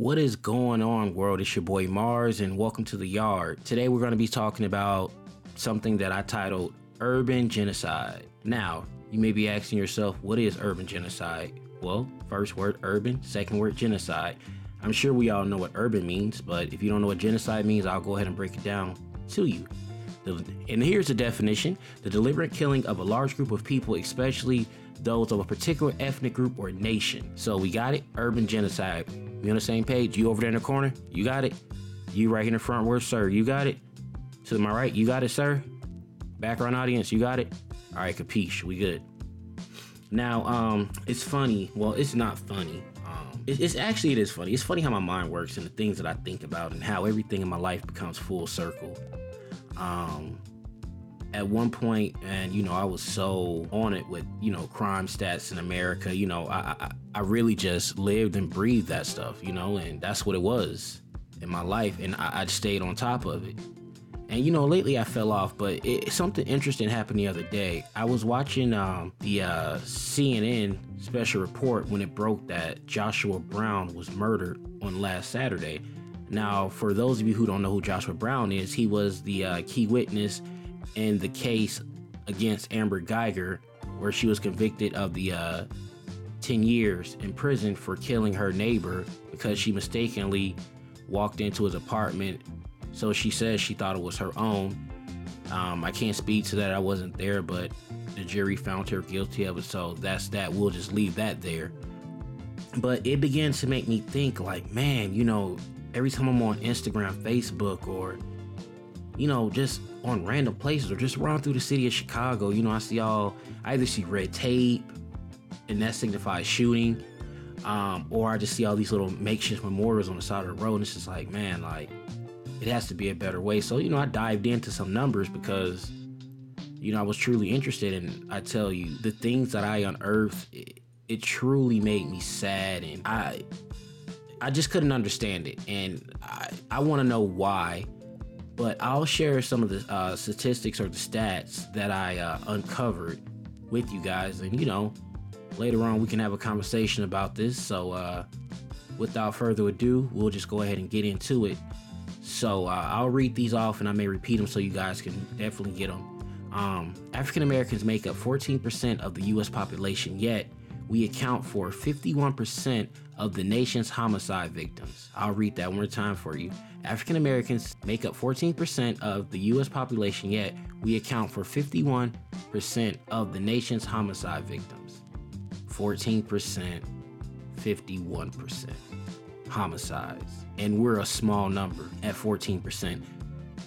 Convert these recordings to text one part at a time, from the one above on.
What is going on, world? It's your boy Mars, and welcome to the yard. Today, we're going to be talking about something that I titled Urban Genocide. Now, you may be asking yourself, what is urban genocide? Well, first word urban, second word genocide. I'm sure we all know what urban means, but if you don't know what genocide means, I'll go ahead and break it down to you. And here's the definition the deliberate killing of a large group of people, especially those of a particular ethnic group or nation. So we got it urban genocide. We on the same page? You over there in the corner? You got it? You right here in the front, where, sir? You got it? To my right, you got it, sir? Background audience, you got it? All right, capiche, we good. Now, um, it's funny. Well, it's not funny. Um, it, it's actually it is funny. It's funny how my mind works and the things that I think about and how everything in my life becomes full circle. Um, at one point, and you know, I was so on it with you know crime stats in America. You know, I I, I really just lived and breathed that stuff. You know, and that's what it was in my life, and I, I stayed on top of it. And you know, lately I fell off, but it, something interesting happened the other day. I was watching um, the uh, CNN special report when it broke that Joshua Brown was murdered on last Saturday. Now, for those of you who don't know who Joshua Brown is, he was the uh, key witness in the case against Amber Guyger, where she was convicted of the uh, 10 years in prison for killing her neighbor because she mistakenly walked into his apartment so she says she thought it was her own. Um, I can't speak to that. I wasn't there, but the jury found her guilty of it. So that's that. We'll just leave that there. But it begins to make me think like, man, you know, every time I'm on Instagram, Facebook, or, you know, just on random places or just around through the city of Chicago, you know, I see all, I either see red tape and that signifies shooting, um, or I just see all these little makeshift memorials on the side of the road. And it's just like, man, like, it has to be a better way. So, you know, I dived into some numbers because, you know, I was truly interested. And I tell you, the things that I unearthed, it, it truly made me sad. And I, I just couldn't understand it. And I, I want to know why. But I'll share some of the uh, statistics or the stats that I uh, uncovered with you guys. And, you know, later on we can have a conversation about this. So, uh, without further ado, we'll just go ahead and get into it. So uh, I'll read these off and I may repeat them so you guys can definitely get them. Um, African Americans make up 14% of the US population, yet we account for 51% of the nation's homicide victims. I'll read that one more time for you. African Americans make up 14% of the US population, yet we account for 51% of the nation's homicide victims. 14%, 51% homicides and we're a small number at 14%.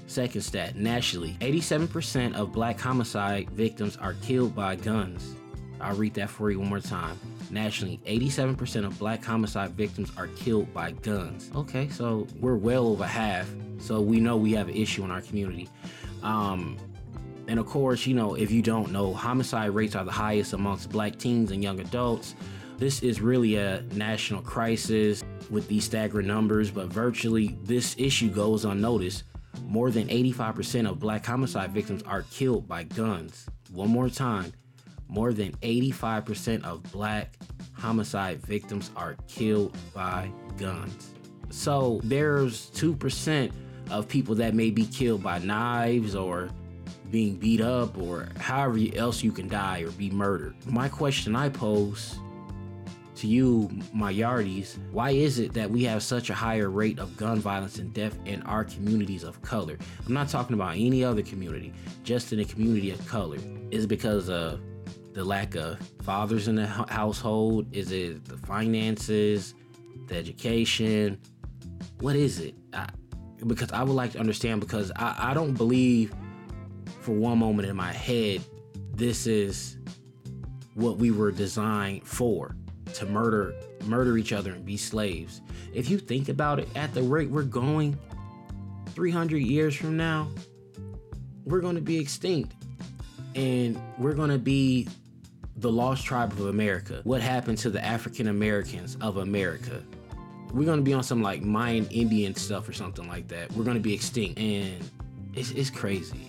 Second stat nationally, 87% of black homicide victims are killed by guns. I'll read that for you one more time. Nationally, 87% of black homicide victims are killed by guns. Okay, so we're well over half. So we know we have an issue in our community. Um, and of course, you know, if you don't know, homicide rates are the highest amongst black teens and young adults. This is really a national crisis with these staggering numbers, but virtually this issue goes unnoticed. More than 85% of black homicide victims are killed by guns. One more time, more than 85% of black homicide victims are killed by guns. So there's 2% of people that may be killed by knives or being beat up or however else you can die or be murdered. My question I pose to you, my yardies, why is it that we have such a higher rate of gun violence and death in our communities of color? I'm not talking about any other community, just in the community of color. Is it because of the lack of fathers in the household? Is it the finances, the education? What is it? I, because I would like to understand because I, I don't believe for one moment in my head this is what we were designed for to murder murder each other and be slaves. If you think about it, at the rate we're going, 300 years from now, we're going to be extinct. And we're going to be the lost tribe of America. What happened to the African Americans of America? We're going to be on some like Mayan Indian stuff or something like that. We're going to be extinct. And it's, it's crazy.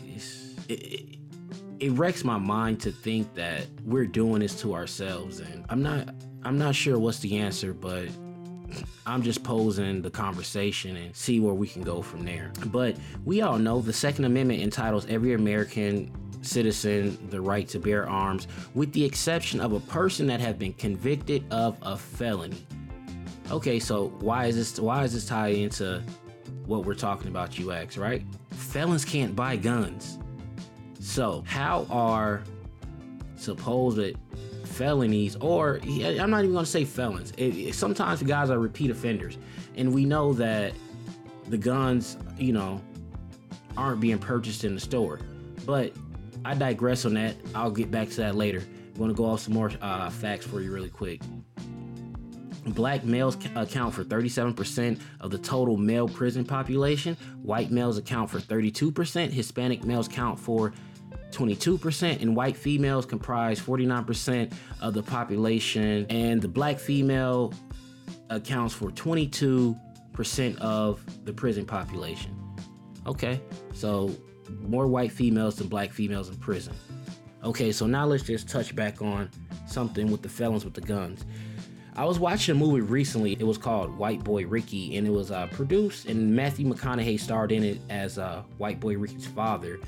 It, it, wrecks my mind to think that we're doing this to ourselves. And I'm not I'm not sure what's the answer, but I'm just posing the conversation and see where we can go from there. But we all know the Second Amendment entitles every American citizen the right to bear arms, with the exception of a person that have been convicted of a felony. Okay, so why is this why is this tied into what we're talking about UX, right? Felons can't buy guns. So, how are supposed felonies, or I'm not even going to say felons. It, it, sometimes guys are repeat offenders, and we know that the guns, you know, aren't being purchased in the store. But I digress on that. I'll get back to that later. I'm going to go off some more uh, facts for you really quick. Black males account for 37% of the total male prison population. White males account for 32%. Hispanic males count for 22%, and white females comprise 49% of the population. And the black female accounts for 22% of the prison population. Okay, so more white females than black females in prison. Okay, so now let's just touch back on something with the felons with the guns. I was watching a movie recently. It was called White Boy Ricky, and it was uh, produced, and Matthew McConaughey starred in it as uh, White Boy Ricky's father.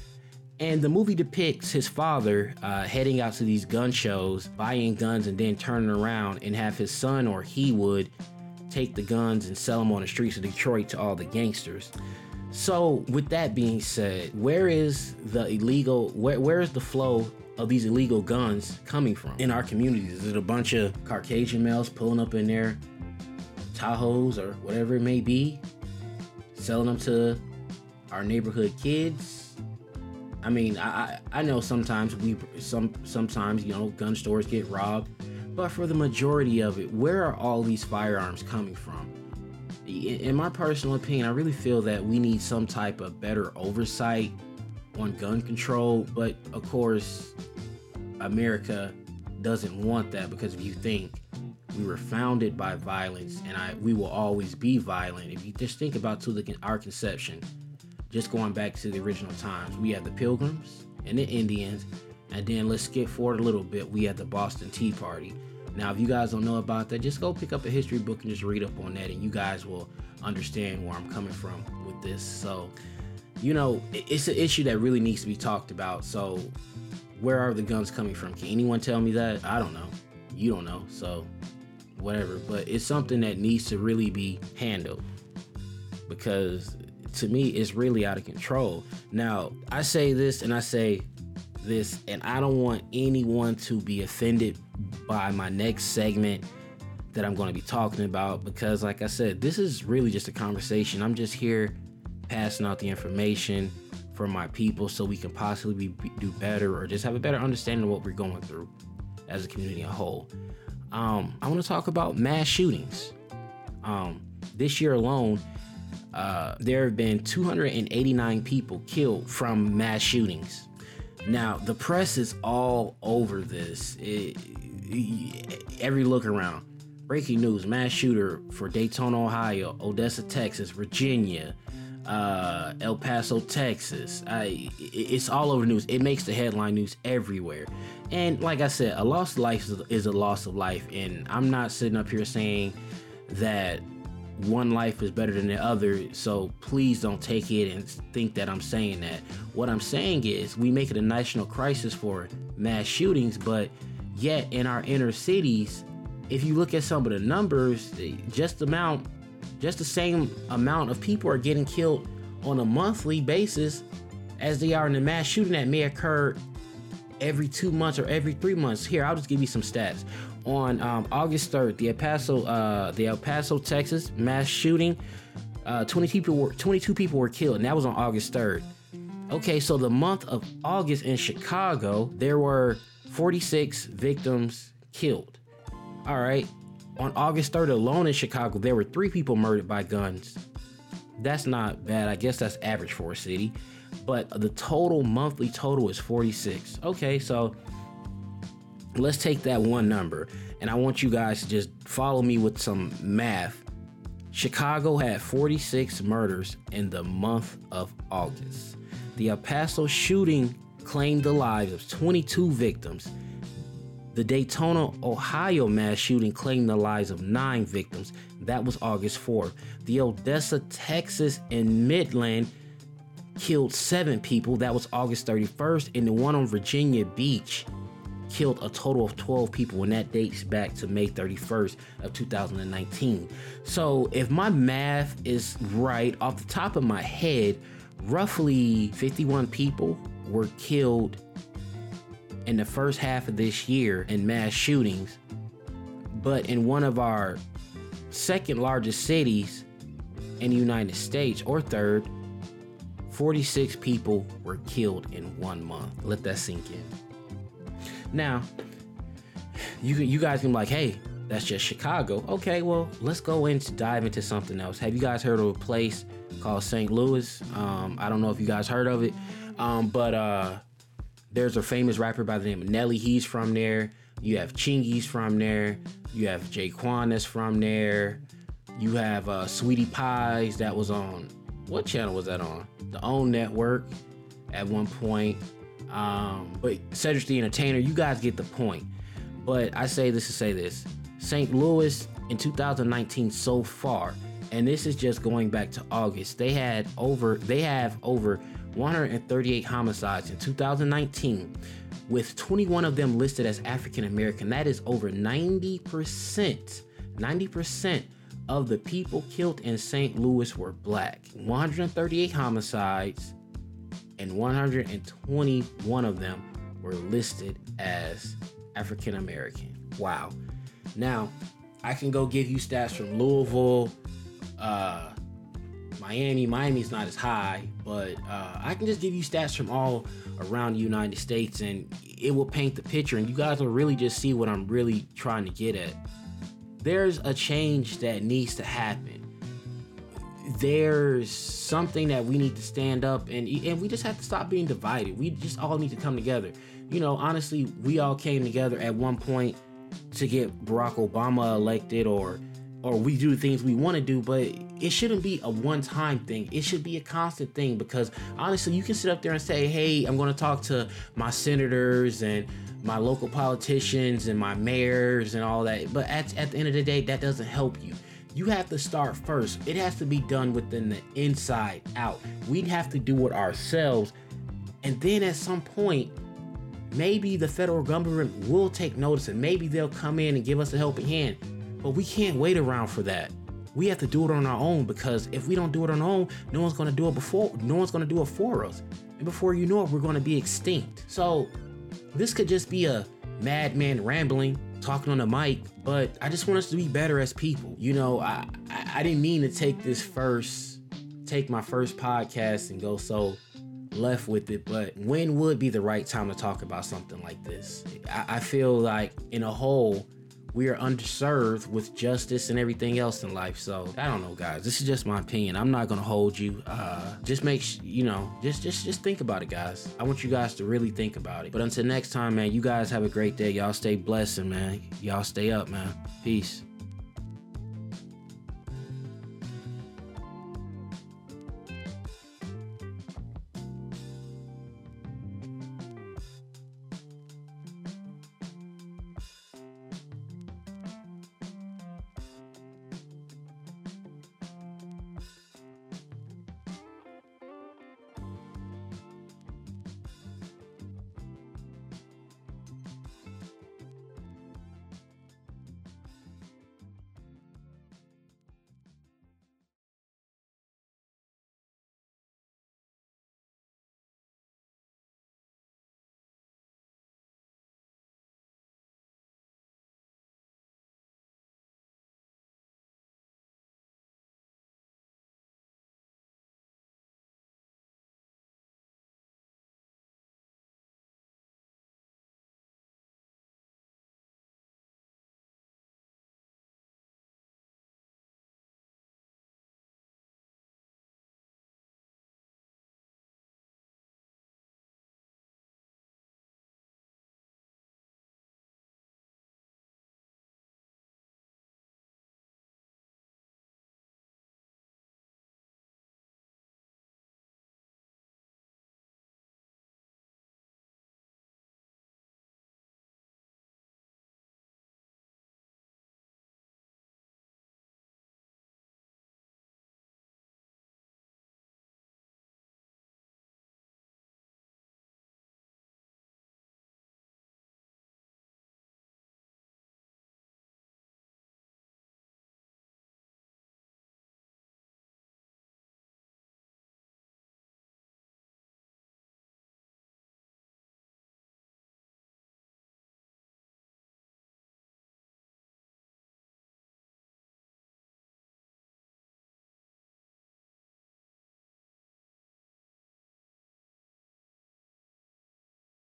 And the movie depicts his father uh, heading out to these gun shows, buying guns, and then turning around and have his son or he would take the guns and sell them on the streets of Detroit to all the gangsters. So, with that being said, where is the illegal? Where where is the flow of these illegal guns coming from in our communities? Is it a bunch of Caucasian males pulling up in their Tahoes or whatever it may be, selling them to our neighborhood kids? I mean, I I know sometimes we some sometimes you know gun stores get robbed, but for the majority of it, where are all these firearms coming from? In my personal opinion, I really feel that we need some type of better oversight on gun control, but of course, America doesn't want that because if you think we were founded by violence and I we will always be violent. If you just think about to the our conception, just going back to the original times, we had the Pilgrims and the Indians, and then let's skip forward a little bit. We had the Boston Tea Party. Now, if you guys don't know about that, just go pick up a history book and just read up on that, and you guys will understand where I'm coming from with this. So, you know, it's an issue that really needs to be talked about. So, where are the guns coming from? Can anyone tell me that? I don't know. You don't know. So, whatever. But it's something that needs to really be handled because to me, is really out of control. Now, I say this and I say this, and I don't want anyone to be offended by my next segment that I'm going to be talking about because, like I said, this is really just a conversation. I'm just here passing out the information for my people so we can possibly be, do better or just have a better understanding of what we're going through as a community a whole. Um, I want to talk about mass shootings. Um, this year alone, uh, there have been 289 people killed from mass shootings. Now, the press is all over this. It, every look around. Breaking news mass shooter for Daytona, Ohio, Odessa, Texas, Virginia, uh, El Paso, Texas. I, it's all over the news. It makes the headline news everywhere. And like I said, a lost life is a loss of life. And I'm not sitting up here saying that one life is better than the other. So please don't take it and think that I'm saying that. What I'm saying is we make it a national crisis for mass shootings, but yet in our inner cities, if you look at some of the numbers, just the amount, just the same amount of people are getting killed on a monthly basis as they are in the mass shooting that may occur every two months or every three months. Here, I'll just give you some stats on um, August 3rd, the El Paso, uh, the El Paso, Texas mass shooting. Uh, 20 people were 22 people were killed, and that was on August 3rd. Okay, so the month of August in Chicago, there were 46 victims killed. All right, on August 3rd alone in Chicago, there were three people murdered by guns. That's not bad. I guess that's average for a city. But the total monthly total is 46. Okay, so let's take that one number and I want you guys to just follow me with some math. Chicago had 46 murders in the month of August. The El Paso shooting claimed the lives of 22 victims. The Daytona, Ohio mass shooting claimed the lives of nine victims. that was August 4th. The Odessa, Texas, and Midland killed seven people, that was August 31st. And the one on Virginia Beach killed a total of 12 people, and that dates back to May 31st of 2019. So if my math is right, off the top of my head, roughly 51 people were killed in the first half of this year in mass shootings. But in one of our second largest cities in the United States, or third, 46 people were killed in one month. Let that sink in. Now, you you guys can be like, hey, that's just Chicago. Okay, well, let's go into dive into something else. Have you guys heard of a place called St. Louis? Um, I don't know if you guys heard of it, um, but uh, there's a famous rapper by the name of Nelly. He's from there. You have Chingy's from there. You have J-Kwon that's from there. You have uh, Sweetie Pies that was on what channel was that on? The OWN network at one point. Um, but Cedric the Entertainer, you guys get the point. But I say this to say this St. Louis in 2019 so far, and this is just going back to August, they had over, they have over 138 homicides in 2019, with 21 of them listed as African American. That is over 90%. 90% of the people killed in St. Louis were black. 138 homicides, and 121 of them were listed as African American. Wow. Now, I can go give you stats from Louisville, uh, Miami. Miami's not as high, but uh, I can just give you stats from all around the United States, and it will paint the picture. And you guys will really just see what I'm really trying to get at. There's a change that needs to happen there's something that we need to stand up and and we just have to stop being divided. We just all need to come together. You know, honestly, we all came together at one point to get Barack Obama elected or or we do things we want to do, but it shouldn't be a one-time thing. It should be a constant thing because honestly, you can sit up there and say, "Hey, I'm going to talk to my senators and my local politicians and my mayors and all that." But at, at the end of the day, that doesn't help you you have to start first. It has to be done within the inside out. We'd have to do it ourselves. And then at some point, maybe the federal government will take notice and maybe they'll come in and give us a helping hand. But we can't wait around for that. We have to do it on our own because if we don't do it on our own, no one's gonna do it before no one's gonna do it for us. And before you know it, we're gonna be extinct. So this could just be a madman rambling talking on the mic, but I just want us to be better as people. You know, I, I, didn't mean to take this first, take my first podcast and go so left with it, but when would be the right time to talk about something like this? I, I feel like in a whole, we are underserved with justice and everything else in life. So I don't know, guys. This is just my opinion. I'm not gonna hold you. Uh, just make sh- you know, just just just think about it, guys. I want you guys to really think about it. But until next time, man, you guys have a great day. Y'all stay blessed, man. Y'all stay up, man. Peace.